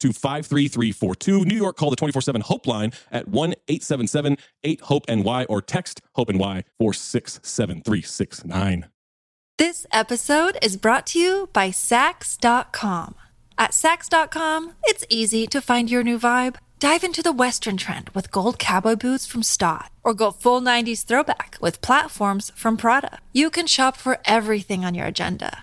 to 53342. New York, call the 24 7 Hope line at 1 877 8 Hope NY or text Hope NY 467369. This episode is brought to you by Saks.com. At Saks.com, it's easy to find your new vibe. Dive into the Western trend with gold cowboy boots from Staud, or go full 90s throwback with platforms from Prada. You can shop for everything on your agenda,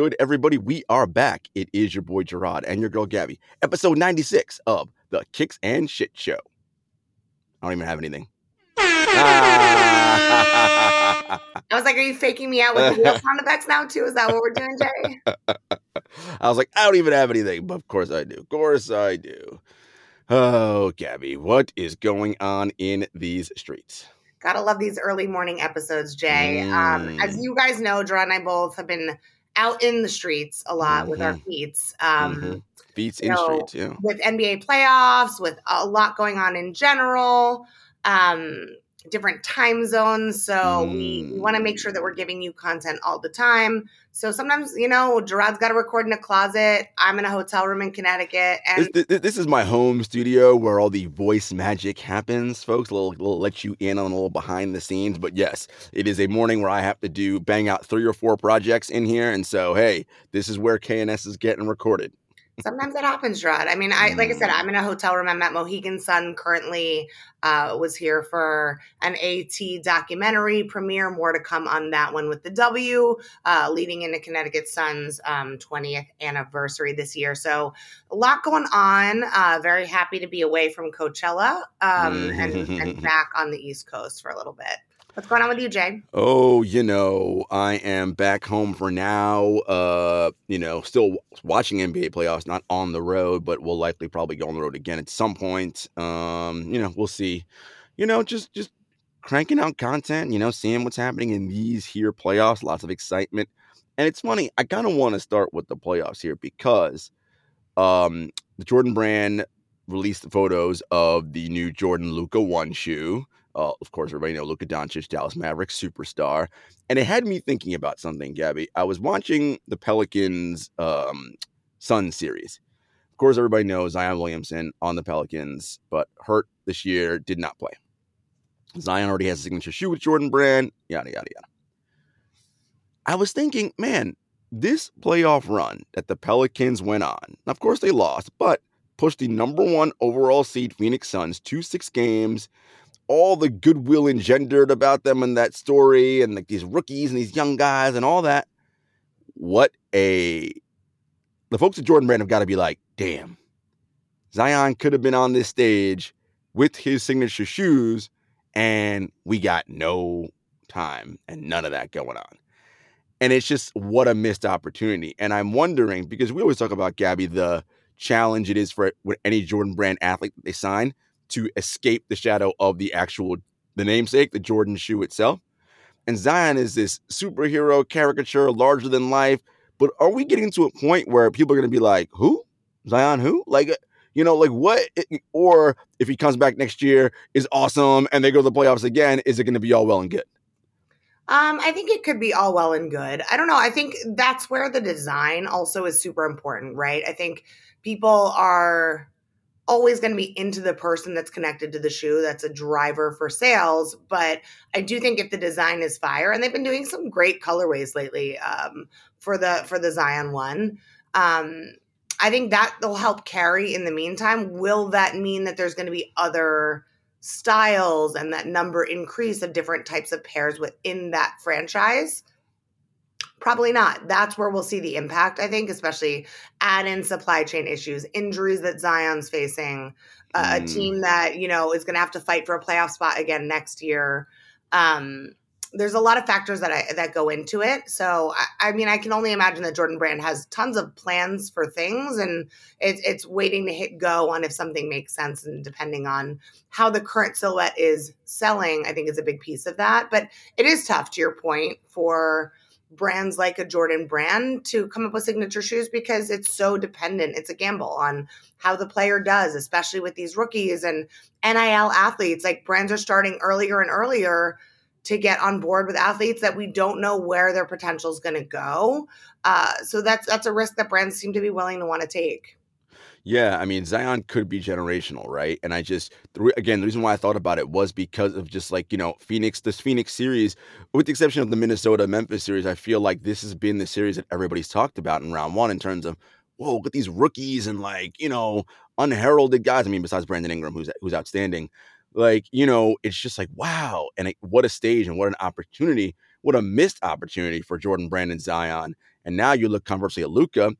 Good, everybody? We are back. It is your boy Gerard and your girl Gabby. Episode 96 of the Kicks and Shit Show. I don't even have anything. I was like, are you faking me out with the sound effects now too? Is that what we're doing, Jay? I was like, I don't even have anything, but of course I do. Of course I do. Oh, Gabby, what is going on in these streets? Gotta love these early morning episodes, Jay. Um, as Mm. you guys know, Gerard and I both have been out in the streets a lot with our Mhm. feats. Um, Mhm. Beats in know, streets, yeah. with NBA playoffs, with a lot going on in general, um, different time zones. So we, we want to make sure that we're mm. giving you content all the time. So sometimes, you know, Gerard's got to record in a closet. I'm in a hotel room in Connecticut, and This, this, this is my home studio where all the voice magic happens, folks. A little, little let you in on a little behind the scenes. But yes, it is a morning where I have to do bang out three or four projects in here. And so, hey, this is where KNS is getting recorded. Sometimes that happens, Gerard. I mean, I like I said, Mm. I'm in a hotel room. I'm at Mohegan Sun currently. Uh, was here for an AT documentary premiere. More to come on that one with the W, uh, leading into Connecticut Sun's um, 20th anniversary this year. So a lot going on. Uh, very happy to be away from Coachella um, and, and back on the East Coast for a little bit. What's going on with you, Jay? Oh, you know, I am back home for now. Uh, you know, still watching NBA playoffs, not on the road, but we'll likely probably go on the road again at some point. Um, you know, we'll see. You know, just just cranking out content, you know, seeing what's happening in these here playoffs, lots of excitement. And it's funny, I kind of want to start with the playoffs here because um the Jordan brand released the photos of the new Jordan Luka 1 shoe. Uh, of course, everybody know Luka Doncic, Dallas Mavericks superstar, and it had me thinking about something, Gabby. I was watching the Pelicans um, Sun series. Of course, everybody knows Zion Williamson on the Pelicans, but hurt this year, did not play. Zion already has a signature shoe with Jordan Brand, yada yada yada. I was thinking, man, this playoff run that the Pelicans went on. Of course, they lost, but pushed the number one overall seed Phoenix Suns to six games all the goodwill engendered about them in that story and like these rookies and these young guys and all that. What a the folks at Jordan Brand have got to be like, damn, Zion could have been on this stage with his signature shoes, and we got no time and none of that going on. And it's just what a missed opportunity. And I'm wondering because we always talk about Gabby, the challenge it is for any Jordan Brand athlete that they sign to escape the shadow of the actual the namesake, the Jordan shoe itself. And Zion is this superhero caricature, larger than life. But are we getting to a point where people are going to be like, "Who? Zion? Who? Like, you know, like what?" Or if he comes back next year, is awesome, and they go to the playoffs again, is it going to be all well and good? Um, I think it could be all well and good. I don't know. I think that's where the design also is super important, right? I think people are always going to be into the person that's connected to the shoe that's a driver for sales but i do think if the design is fire and they've been doing some great colorways lately um, for the for the zion one um, i think that will help carry in the meantime. Will that mean that there's going to be other styles and that number increase of different types of pairs within that franchise Probably not. That's where we'll see the impact, I think, especially add in supply chain issues, injuries that Zion's facing, uh, Mm. a team that, you know, is going to have to fight for a playoff spot again next year. Um, there's a lot of factors that I that go into it. So I, I mean, I can only imagine that Jordan Brand has tons of plans for things, and it's it's waiting to hit go on if something makes sense, and depending on how the current silhouette is selling, I think is a big piece of that. But it is tough, to your point, for brands like a Jordan brand to come up with signature shoes because it's so dependent. It's a gamble on how the player does, especially with these rookies and NIL athletes. Like brands are starting earlier and earlier to get on board with athletes that we don't know where their potential is going to go. Uh, so that's that's a risk that brands seem to be willing to want to take. Yeah, I mean Zion could be generational, right? And I just the re- again the reason why I thought about it was because of just like you know Phoenix, this Phoenix series, with the exception of the Minnesota Memphis series, I feel like this has been the series that everybody's talked about in round one in terms of whoa, look at these rookies and like you know unheralded guys. I mean, besides Brandon Ingram, who's who's outstanding, like you know it's just like wow, and it, what a stage and what an opportunity, what a missed opportunity for Jordan Brandon Zion. And now you look conversely at Luka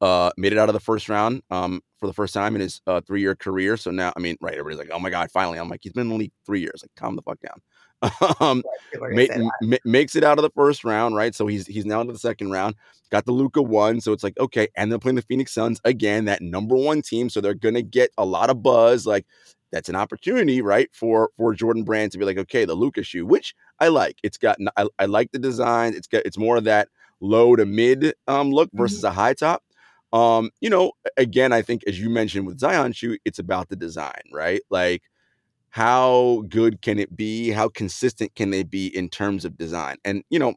uh, made it out of the first round um, for the first time in his uh, three year career. So now, I mean, right, everybody's like, oh my God, finally. I'm like, he's been in the league three years. Like, calm the fuck down. um, People are gonna ma- ma- makes it out of the first round, right? So he's he's now into the second round. Got the Luka one, so it's like okay, and they're playing the Phoenix Suns again, that number one team. So they're gonna get a lot of buzz. Like that's an opportunity, right, for for Jordan Brand to be like, okay, the Luka shoe, which I like. It's got I, I like the design. It's got it's more of that low to mid um, look versus a high top. Um, you know, again, I think as you mentioned with Zion shoe, it's about the design, right? Like how good can it be? How consistent can they be in terms of design? And you know,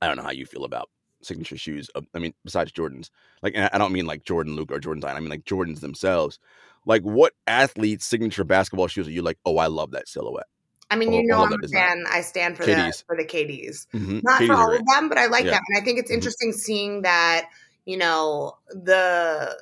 I don't know how you feel about signature shoes. uh, I mean, besides Jordans, like and I don't mean like Jordan Luke or Jordan Zion. I mean like Jordans themselves. Like what athlete's signature basketball shoes are you like? Oh, I love that silhouette. I mean, you know, I'm a fan. I stand for KDs. the for the KDs. Mhm. Not Katie's for all of them, but I like Yeah. them, and I think it's Mhm. interesting seeing that. You know, the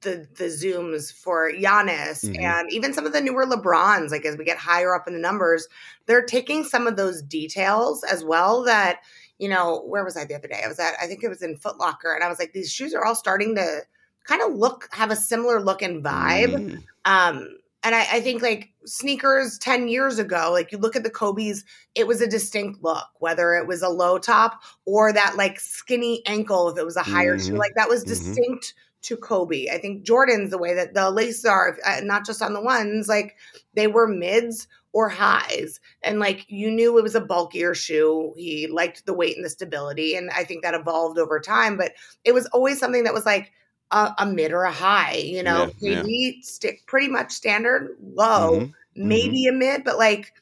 the the zooms for Giannis Mhm. and even some of the newer LeBrons, like as we get higher up in the numbers, they're taking some of those details as well that, you know, where was I the other day? I was at, I think it was in Foot Locker, and I was like, these shoes are all starting to kind of look, have a similar look and vibe. Mm, Um, and I, I think like sneakers 10 years ago, like you look at the Kobe's, it was a distinct look, whether it was a low top or that like skinny ankle, if it was a higher shoe, Mhm. like that was Mhm. distinct to Kobe. I think Jordan's the way that the laces are, uh, not just on the ones, like they were mids or highs. And like you knew it was a bulkier shoe. He liked the weight and the stability. And I think that evolved over time, but it was always something that was like, a, a mid or a high, you know. Yeah, yeah. Stick pretty much standard low, Mhm. maybe a mid, but like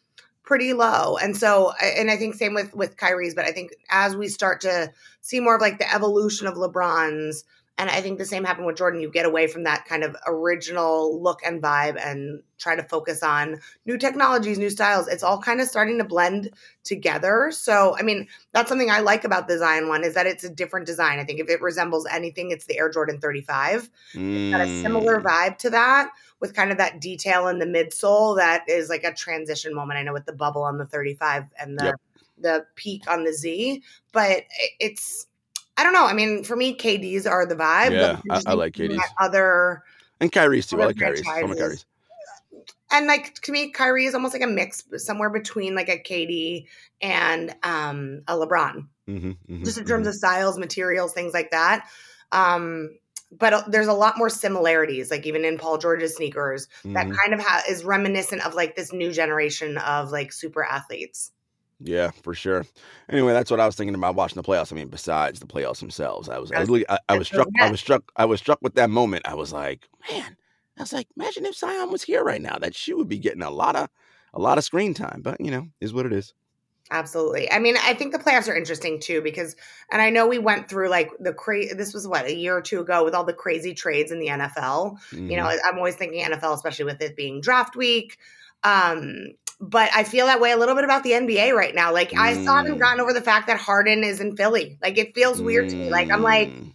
pretty low. And so, and I think same with with Kyrie's, but I think as we start to see more of like the evolution of LeBron's, and I think the same happened with Jordan. You get away from that kind of original look and vibe and try to focus on new technologies, new styles. It's all kind of starting to blend together. So, I mean, that's something I like about the Zion one is that it's a different design. I think if it resembles anything, it's the Air Jordan Thirty Five. It's got a similar Mm. vibe to that with kind of that detail in the midsole that is like a transition moment. I know with the bubble on the 35 and the Yep. the peak on the Z, but it's I don't know. I mean, for me, KDs are the vibe. Yeah, but I- I like KDs. Other And Kyrie's too. I like Kyrie's. Of franchises. Kyrie's. and like to me, Kyrie is almost like a mix somewhere between like a KD and um a LeBron. Mhm, mhm, just in terms of styles, materials, things like that. Um, but uh, there's a lot more similarities, like even in Paul George's sneakers, that Mhm. kind of ha- is reminiscent of like this new generation of like super athletes. Yeah, for sure. Anyway, that's what I was thinking about watching the playoffs. I mean, besides the playoffs themselves, I was, I was, I, I was struck, I was struck, I was struck with that moment. I was like, man, I was like, imagine if Zion was here right now. That she would be getting a lot of, a lot of screen time. But you know, is what it is. Absolutely. I mean, I think the playoffs are interesting too because, and I know we went through like the crazy. This was what a year or two ago with all the crazy trades in the NFL. You know, Mhm. I'm always thinking NFL, especially with it being draft week. Um, but I feel that way a little bit about the NBA right now. Like I still haven't Mm. gotten over the fact that Harden is in Philly. Like it feels weird to me. Like I'm like, Mm.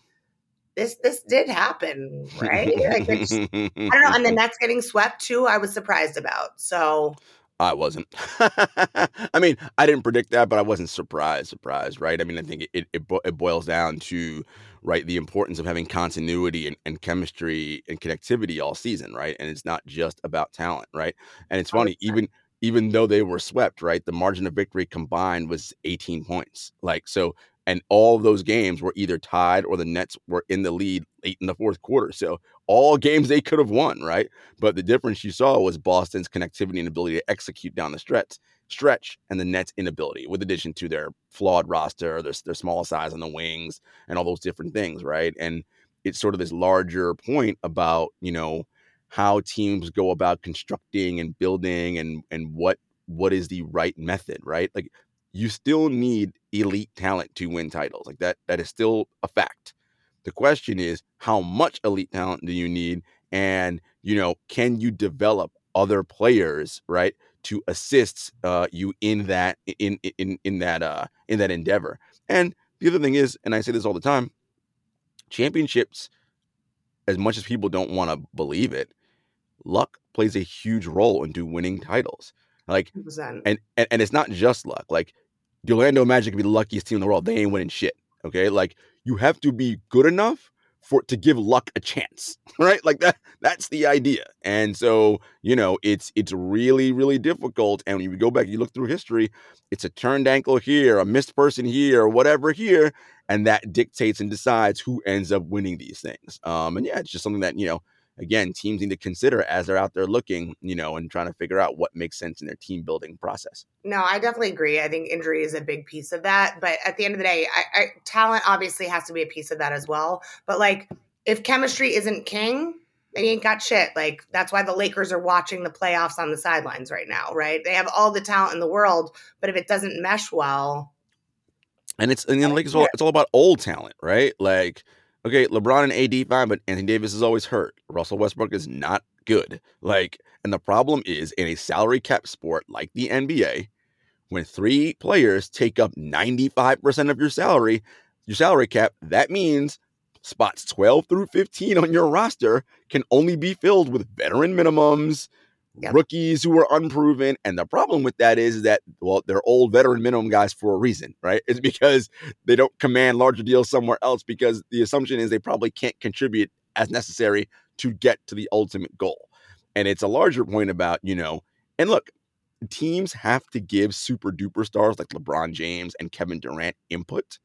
this this did happen, right? like it's, I don't know. And the Nets getting swept too, I was surprised about. So I wasn't. I mean, I didn't predict that, but I wasn't surprised. Surprised, right? I mean, I think it it, it, bo- it boils down to right the importance of having continuity and, and chemistry and connectivity all season, right? And it's not just about talent, right? And it's funny, even even though they were swept, right? The margin of victory combined was 18 points. Like so, and all of those games were either tied or the Nets were in the lead late in the fourth quarter. So all games they could have won, right? But the difference you saw was Boston's connectivity and ability to execute down the stretch, stretch, and the Nets' inability, with addition to their flawed roster, their their small size on the wings, and all those different things, right? And it's sort of this larger point about you know how teams go about constructing and building and and what what is the right method, right? Like you still need elite talent to win titles. Like that that is still a fact. The question is how much elite talent do you need and you know can you develop other players right to assist uh, you in that in in in that uh in that endeavor and the other thing is and i say this all the time championships as much as people don't want to believe it luck plays a huge role into winning titles like 100%. and, and and it's not just luck. Like the Orlando Magic could be the luckiest team in the world. They ain't winning shit. Okay, like you have to be good enough for to give luck a chance, right? Like that. That's the idea. And so you know, it's it's really really difficult. And when you go back, you look through history, it's a turned ankle here, a missed person here, or whatever here, and that dictates and decides who ends up winning these things. Um, and yeah, it's just something that you know again, teams need to consider as they're out there looking, you know, and trying to figure out what makes sense in their team building process. No, I definitely agree. I think injury is a big piece of that. But at the end of the day, I, I, talent obviously has to be a piece of that as well. But like, if chemistry isn't king, they ain't got shit. Like, that's why the Lakers are watching the playoffs on the sidelines right now, right? They have all the talent in the world, but if it doesn't mesh well, And it's and it's all it's all about old talent, right? Like, okay, LeBron and AD fine, but Anthony Davis is always hurt. Russell Westbrook is not good. Like, and the problem is in a salary cap sport like the NBA, when three players take up 95% of your salary, your salary cap, that means spots 12 through 15 on your roster can only be filled with veteran minimums, yep. rookies who are unproven. And the problem with that is that, well, they're old veteran minimum guys for a reason, right? It's because they don't command larger deals somewhere else because the assumption is they probably can't contribute as necessary to get to the ultimate goal. And it's a larger point about, you know, and look, teams have to give super duper stars like LeBron James and Kevin Durant input.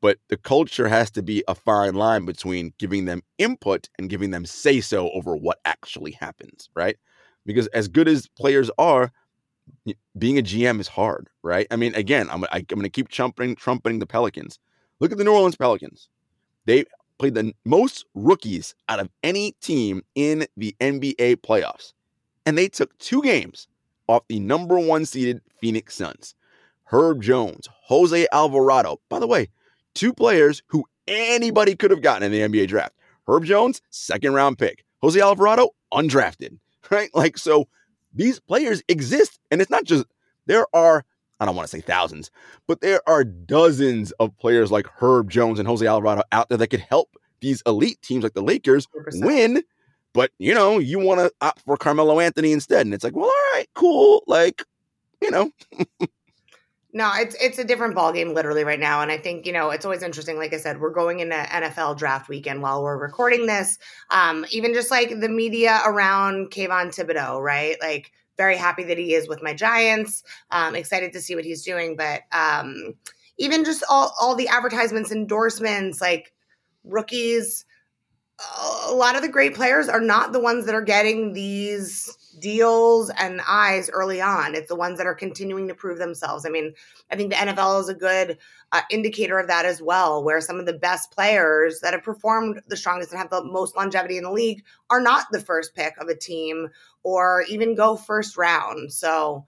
But the culture has to be a fine line between giving them input and giving them say so over what actually happens, right? Because as good as players are, being a GM is hard, right? I mean, again, I'm, I, am going to keep trumpeting, trumpeting the Pelicans. Look at the New Orleans Pelicans. They played the most rookies out of any team in the NBA playoffs. And they took two games off the number one seeded Phoenix Suns. Herb Jones, Jose Alvarado. By the way, two players who anybody could have gotten in the NBA draft. Herb Jones, second round pick. Jose Alvarado, undrafted. Right? Like, so these players exist. And it's not just, there are, I don't want to say thousands, but there are dozens of players like Herb Jones and Jose Alvarado out there that could help these elite teams like the Lakers 100%. win but you know, you want to opt for Carmelo Anthony instead. And it's like, well, all right, cool. Like, you know. no, it's it's a different ballgame literally right now. And I think, you know, it's always interesting. Like I said, we're going into NFL draft weekend while we're recording this. Um, even just like the media around Kayvon Thibodeaux, right? Like very happy that he is with my Giants. Um, excited to see what he's doing. But um, even just all all the advertisements, endorsements, like rookies a lot of the great players are not the ones that are getting these deals and eyes early on. It's the ones that are continuing to prove themselves. I mean, I think the NFL is a good uh, indicator of that as well, where some of the best players that have performed the strongest and have the most longevity in the league are not the first pick of a team or even go first round. So,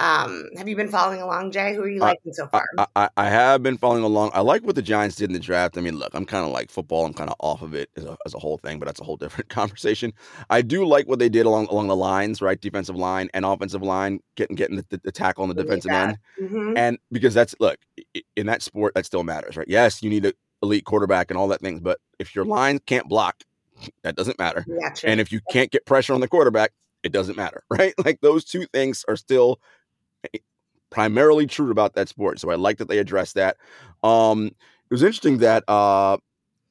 um, have you been following along, Jay? Who are you liking so far? I, I, I, have been following along. I like what the Giants did in the draft. I mean, look, I'm kind of like football. I'm kind of off of it as a, as a whole thing, but that's a whole different conversation. I do like what they did along along the lines, right? Defensive line and offensive line, getting getting the, the, the tackle on the defensive end, mm-hmm. and because that's look in that sport that still matters, right? Yes, you need an elite quarterback and all that things, but if your line can't block, that doesn't matter. Yeah, and if you can't get pressure on the quarterback, it doesn't matter, right? Like those two things are still primarily true about that sport. So I like that they addressed that. Um, it was interesting that uh,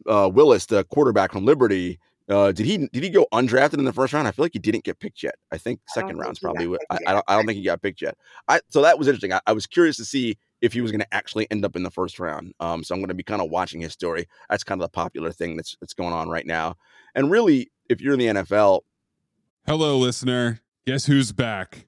uh, Willis, the quarterback from Liberty, uh, did he did he go undrafted in the first round? I feel like he didn't get picked yet. I think second round's probably. I, I, don't, I don't think he got picked yet. I so that was interesting. I, I was curious to see if he was going to actually end up in the first round. Um, so I'm going to be kind of watching his story. That's kind of the popular thing that's that's going on right now. And really, if you're in the NFL, hello, listener. Guess who's back?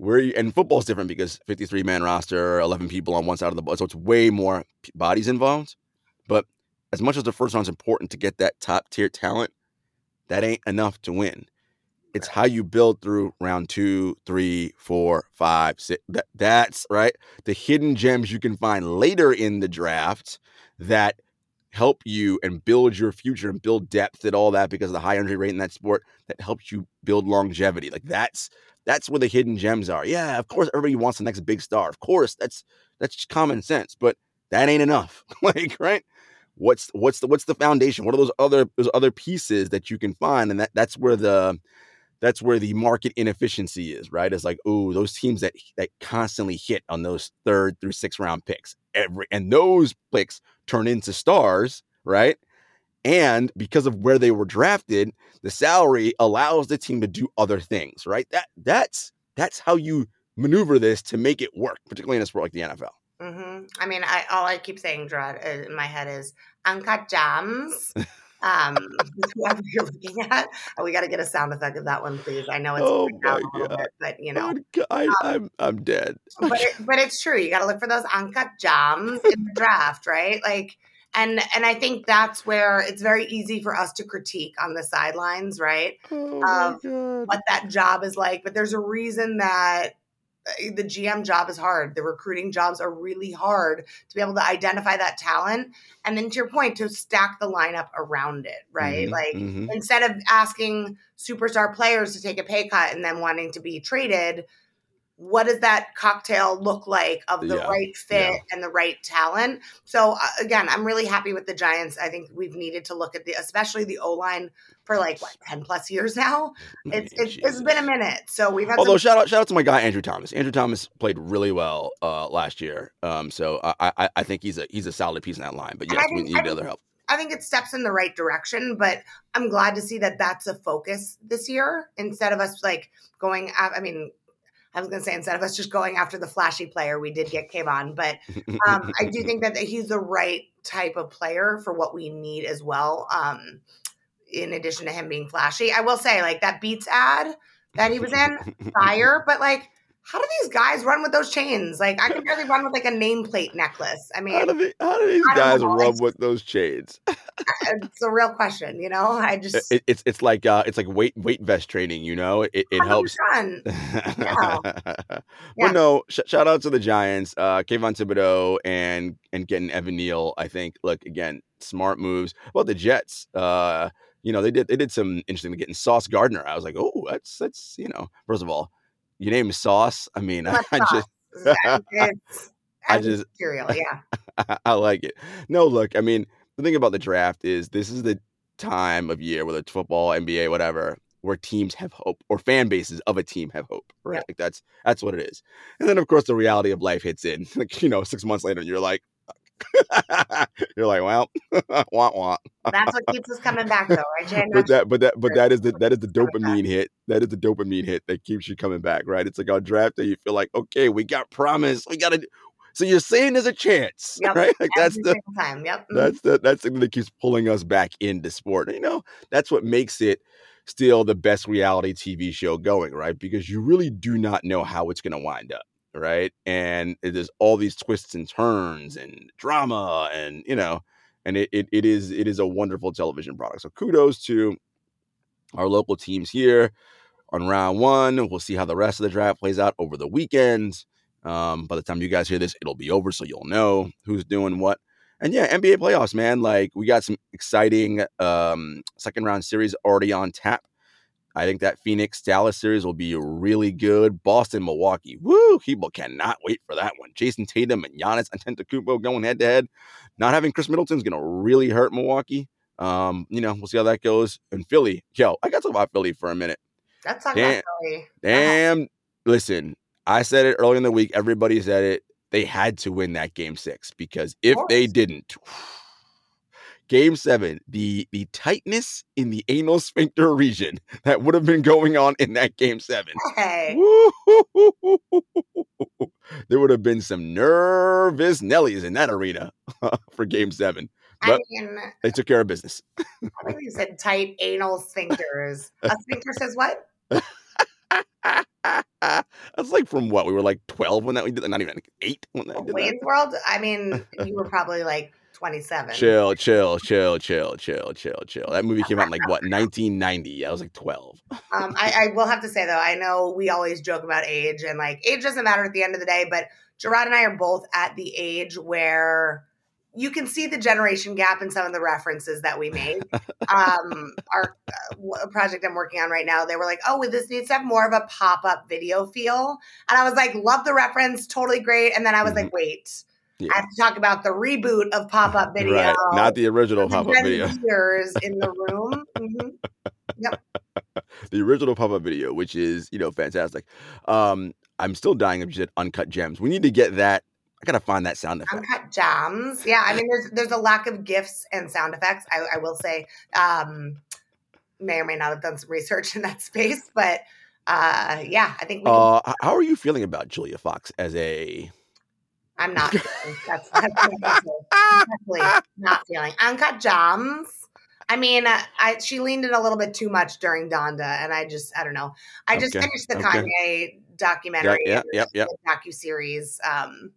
where you and football's different because 53 man roster, 11 people on one side of the ball, so it's way more bodies involved. But as much as the first round's important to get that top tier talent, that ain't enough to win. It's how you build through round two, three, four, five, six. That, that's right. The hidden gems you can find later in the draft that help you and build your future and build depth and all that because of the high injury rate in that sport that helps you build longevity. Like that's that's where the hidden gems are. Yeah, of course everybody wants the next big star. Of course, that's that's common sense, but that ain't enough. like, right? What's what's the what's the foundation? What are those other those other pieces that you can find? And that that's where the that's where the market inefficiency is, right? It's like, oh, those teams that that constantly hit on those third through six round picks. Every and those picks turn into stars, right? And because of where they were drafted, the salary allows the team to do other things, right? That that's that's how you maneuver this to make it work, particularly in a sport like the NFL. Mm-hmm. I mean, I all I keep saying, Gerard, uh, in my head is uncut jams. Um, whoever you're looking at, Oh, we got to get a sound effect of that one, please. I know it's Oh out a little God. bit, but you know, I'm, I, Um, I'm I'm dead. but it, but it's true. You got to look for those uncut gems in the draft, right? Like, and and I think that's where it's very easy for us to critique on the sidelines, right? Oh um. What that job is like, but there's a reason that the GM job is hard. The recruiting jobs are really hard to be able to identify that talent, and then to your point, to stack the lineup around it, right? Mhm, Like mhm. instead of asking superstar players to take a pay cut and then wanting to be traded, what does that cocktail look like of the Yeah, right fit yeah. and the right talent? So uh, again, I'm really happy with the Giants. I think we've needed to look at the, especially the O line for like what ten plus years now. It's it's, it's been a minute, so we've had Although some. shout out shout out to my guy Andrew Thomas. Andrew Thomas played really well uh, last year. Um, so I, I I think he's a he's a solid piece in that line. But yes, I we think- need think- other help. I think it steps in the right direction, but I'm glad to see that that's a focus this year instead of us like going. I mean, I was going to say instead of us just going after the flashy player, we did get Kayvon, but um, I do think that he's the right type of player for what we need as well. Um, in addition to him being flashy, I will say like that Beats ad that he was in, fire. But like, how do these guys run with those chains? Like, I can barely run with like a nameplate necklace. I How mean, do, they, how do these guys know, rub it's- with those chains? it's a real question. You know, I just It, it's it's like uh, it's like weight weight vest training. You know, it, it helps. 100%. but Yeah. no, sh- shout out to the Giants, uh, Kayvon Thibodeaux, and and getting Evan Neal. I think, look again, smart moves. Well, the Jets, uh, you know, they did they did some interesting getting Sauce Gardner. I was like, oh, that's that's you know, first of all, your name is Sauce. I mean, I, I just it's I just- material, yeah. I like it. No, look, I mean, the thing about the draft is this is the time of year, whether it's football, NBA, whatever, where teams have hope or fan bases of a team have hope, right? Like that's that's what it is. And then of course the reality of life hits in. Like, you know, six months later, you're like you're like, well, want want. That's what keeps us coming back, though, right, Jay? But that but that but that is the that is the dopamine hit. That is the dopamine hit that keeps you coming back, right? It's like on draft day, you feel like, okay, we got promise. We gotta so you're saying there's a chance, Yep. right? Like that's the time. Yep. Mhm. that's the that's the thing that keeps pulling us back into sport. You know, that's what makes it still the best reality TV show going, right? Because you really do not know how it's going to wind up, right? And there's all these twists and turns and drama, and you know, and it it, it is it is a wonderful television product. So kudos to our local teams here on round one. We'll see how the rest of the draft plays out over the weekend. Um, by the time you guys hear this, it'll be over, so you'll know who's doing what. And yeah, NBA playoffs, man. Like we got some exciting um, second round series already on tap. I think that Phoenix Dallas series will be really good. Boston Milwaukee, woo! People cannot wait for that one. Jayson Tatum and Giannis Antetokounmpo going head to head. Not having Khris Middleton's gonna really hurt Milwaukee. Um, you know, we'll see how that goes. And Philly, yo, I got to talk about Philly for a minute. Dan- about Philly. Damn. Listen, I said it earlier in the week. Everybody said it. they had to win that game six because if they didn't, game seven, the the tightness in the anal sphincter region that would have been going on in that game seven. Hey. there would have been some nervous Nellies in that arena for game seven. I mean, they took care of business. I think you said tight anal sphincters. A sphincter says what? That's like from what we were like twelve when that we did. Not even like eight when that we did that. Wayne's World? I mean, you were probably like 27. Chill, chill, chill, chill, chill, chill, chill. That movie came out in like what 1990. I was like 12. Um, I, I will have to say though, I know we always joke about age, and like age doesn't matter at the end of the day. But Gerard and I are both at the age where you can see the generation gap in some of the references that we made. um, our uh, project I'm working on right now, they were like, "Oh, well, this needs to have more of a pop up video feel," and I was like, "Love the reference, totally great." And then I was like, "Wait." Mm-hmm. Yeah. I have to talk about the reboot of pop up video, Right, not the original pop up video. Zers in the room. Mhm. The original pop up video, which is you know fantastic. Um, I'm still dying of said uncut gems. We need to get that. I gotta find that sound effect. uncut jams. Yeah, I mean, there's there's a lack of gifs and sound effects. I, I will say, um, may or may not have done some research in that space, but uh, yeah, I think we can, Uh, h- how are you feeling about Julia Fox as a? I'm not. feeling- That's, that's not feeling uncut jams. I mean, uh, I she leaned in a little bit too much during Donda, and I just I don't know. I just Okay, finished the okay. Kanye documentary, yeah, yep, yep. docu series, um,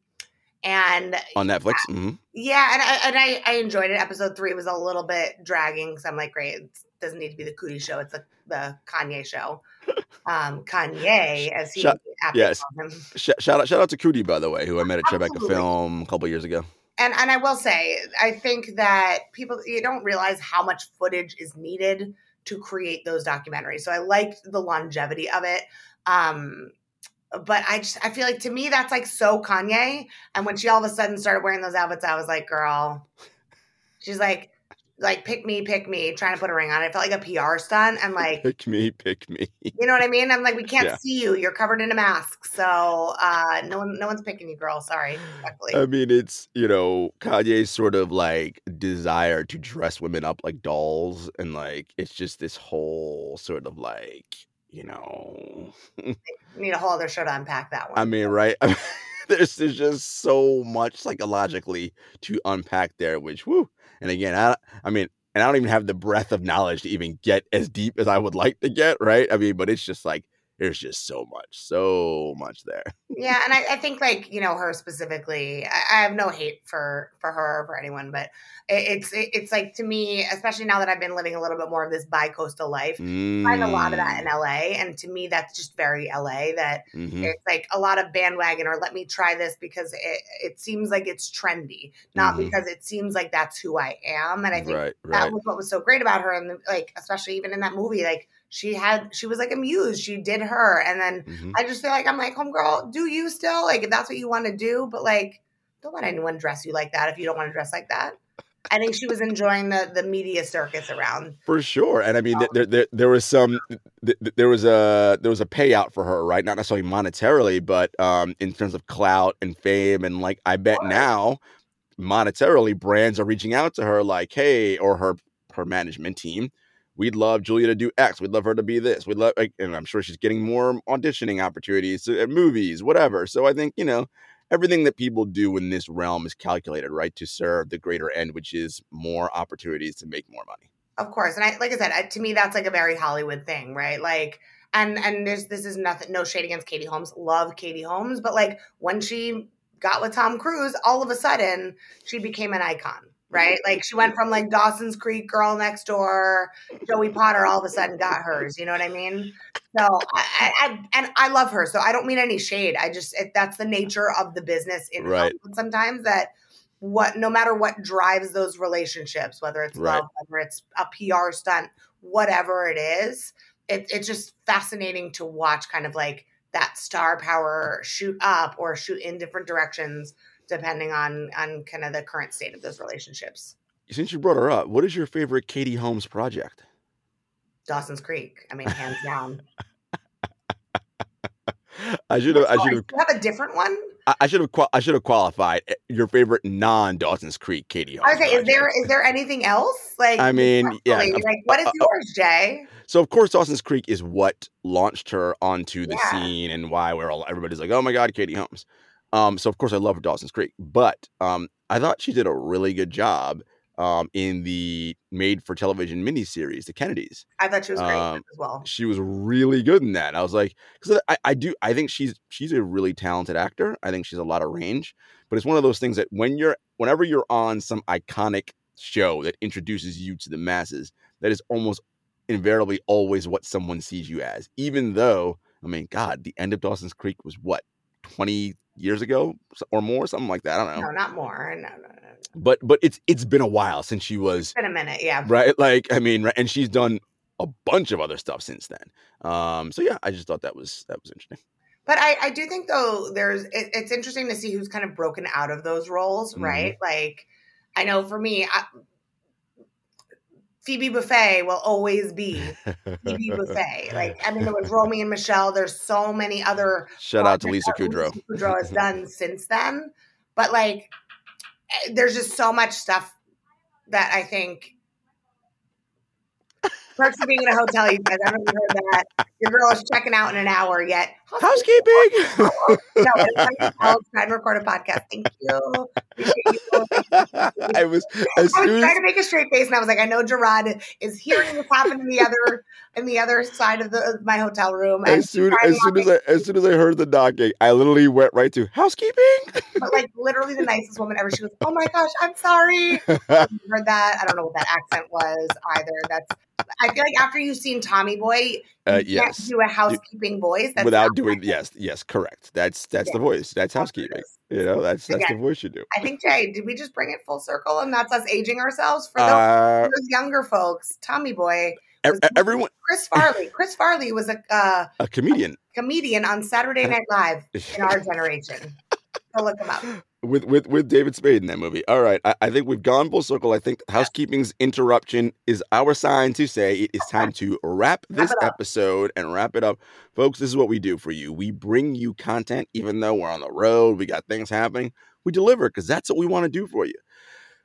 and on Netflix. hmm Yeah, and I and I, I enjoyed it. Episode three was a little bit dragging, so I'm like, great, it doesn't need to be the Coodie show; it's the the Kanye show. Um, Kanye, as he aptly yes. him. Sh- shout out, shout out to Coodie by the way, who I met at Tribeca Film a couple years ago. And and I will say, I think that people you don't realize how much footage is needed to create those documentaries. So I liked the longevity of it. Um, but I just I feel like to me that's like so Kanye. And when she all of a sudden started wearing those outfits, I was like, girl, she's like, like pick me, pick me, trying to put a ring on it. It felt like a PR stunt. And like, Pick me, pick me. you know what I mean? I'm like, we can't Yeah. see you. You're covered in a mask. So uh no one no one's picking you, girl. Sorry. Respectfully. I mean, it's you know Kanye's sort of like desire to dress women up like dolls, and like it's just this whole sort of like you know. need a whole other show to unpack that one. I mean, right? there's there's just so much psychologically to unpack there, which whoo. And again, I I mean, and I don't even have the breadth of knowledge to even get as deep as I would like to get, right? I mean, but it's just like there's just so much, so much there. yeah, and I, I think like you know her specifically. I, I have no hate for for her or for anyone, but it, it's it, it's like to me, especially now that I've been living a little bit more of this bi-coastal life. I find a lot of that in Mm, LA, and to me, that's just very LA. That mhm, it's like a lot of bandwagon or let me try this because it it seems like it's trendy, not Mhm. because it seems like that's who I am. And I think right, that right. was what was so great about her and like especially even in that movie like she had she was like a muse she did her. And then mhm. i just feel like i'm like homegirl do you still? Like if that's what you want to do but like don't let anyone dress you like that if you don't want to dress like that. I think she was enjoying the the media circus around. For sure, and I mean, there, there, there was some, th- th- there was a, there was a payout for her, right? Not necessarily monetarily, but um, in terms of clout and fame, and like, I bet now, monetarily, brands are reaching out to her, like, hey, or her, her management team, we'd love Julia to do X, we'd love her to be this, we'd love, like, and I'm sure she's getting more auditioning opportunities at movies, whatever. So I think you know, everything that people do in this realm is calculated, right, to serve the greater end, which is more opportunities to make more money. of course. And i like i said to me that's like a very hollywood thing right? Like and and there's this is nothing no shade against katie holmes. Love katie holmes. But like when she got with tom cruise all of a sudden she became an icon right like she went from like dawson's creek girl next door joey potter all of a sudden got hers you know what i mean so I, I, and i love her so i don't mean any shade i just it, that's the nature of the business in Right. Hollywood sometimes that what no matter what drives those relationships whether it's Right. love whether it's a pr stunt whatever it is it, it's just fascinating to watch kind of like that star power shoot up or shoot in different directions depending on on kind of the current state of those relationships Since you brought her up, what is your favorite Katie Holmes project? dawson's creek i mean hands down I should have. I should have. have a different one I, should have I should have qualified eh, your favorite non Dawson's Creek Katie Holmes. I was is there is there anything else? Like, I mean, yeah, like what is uh, uh, yours, Jay? So of course, Dawson's Creek is what launched her onto the Yeah. scene and why we're all everybody's like, oh my god, Katie Holmes. Um, so of course I love Dawson's Creek, but um, I thought she did a really good job um in the made for television miniseries, The Kennedys. I thought she was great um, as well. She was really good in that. I was like, because I, I do I think she's she's a really talented actor. I think she's a lot of range, but it's one of those things that when you're whenever you're on some iconic show that introduces you to the masses, that is almost invariably always what someone sees you as. Even though, I mean, God, the end of Dawson's Creek was what, 20 years ago or more, something like that. I don't know. No, not more. No, no, no. But but it's it's been a while since she was It's been a minute. Yeah. right. Like I mean, right, and she's done a bunch of other stuff since then. Um, so yeah, I just thought that was that was interesting. But I, I do think though there's it, it's interesting to see who's kind of broken out of those roles, Mhm. right? Like I know for me, I, Phoebe Buffay will always be Phoebe Buffay. Like I mean, there was Romy and Michelle. There's so many other Shout out to Lisa Kudrow. Lisa Kudrow has done since then. But like, eh, there's just so much stuff that I think. Perks of being in a hotel, you guys. I don't know heard that. Your girl is checking out in an hour yet. Housekeeping. No, Alex trying to record a podcast. Thank you. You. I was as I was trying as to make a straight face, and I was like, I know Gerard is hearing what's happening in the other in the other side of the of my hotel room. and as soon as soon as I as soon as I heard the knocking, I literally went right to housekeeping. but like literally the nicest woman ever. She was, "Oh my gosh, I'm sorry." You heard that? I don't know what that accent was either. That's. I feel like after you've seen Tommy Boy, you Uh, can't yes, do a housekeeping voice that's without doing yes, yes, correct. That's that's the voice. That's That's what it housekeeping. You know, that's that's the voice you do. I think Jay, did we just bring it full circle and that's us aging ourselves for those, Uh, those younger folks? Tommy Boy, was- everyone, Chris Farley. Chris Farley was a uh, a comedian comedian on Saturday Night Live in our generation. Go look him up. With with with David Spade in that movie. All right, I, I think we've gone full circle. I think housekeeping's interruption is our sign to say it is time to wrap this up. episode and wrap it up, folks. This is what we do for you. We bring you content, even though we're on the road, we got things happening. We deliver because that's what we want to do for you.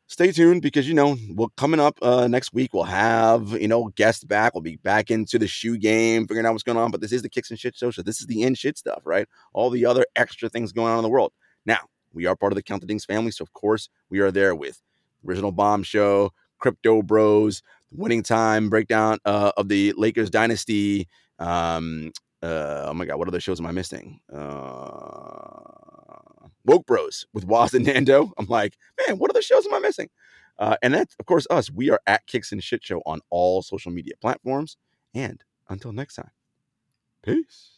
Stay tuned because you know we're coming up uh, next week. We'll have you know guests back. We'll be back into the shoe game, figuring out what's going on. But this is the kicks and shit show, so this is the in shit stuff, right? All the other extra things going on in the world. Now, we are part of the Count the Dings family, so of course we are there with Original Bomb Show, Crypto Bros, Winning Time breakdown uh, of the Lakers dynasty. Um, uh, oh my God, what other shows am I missing? Uh, Woke Bros with Waz and Nando. I'm like, man, what other shows am I missing? Uh, and that's of course us. We are at Kicks and Shit Show on all social media platforms. And until next time, peace.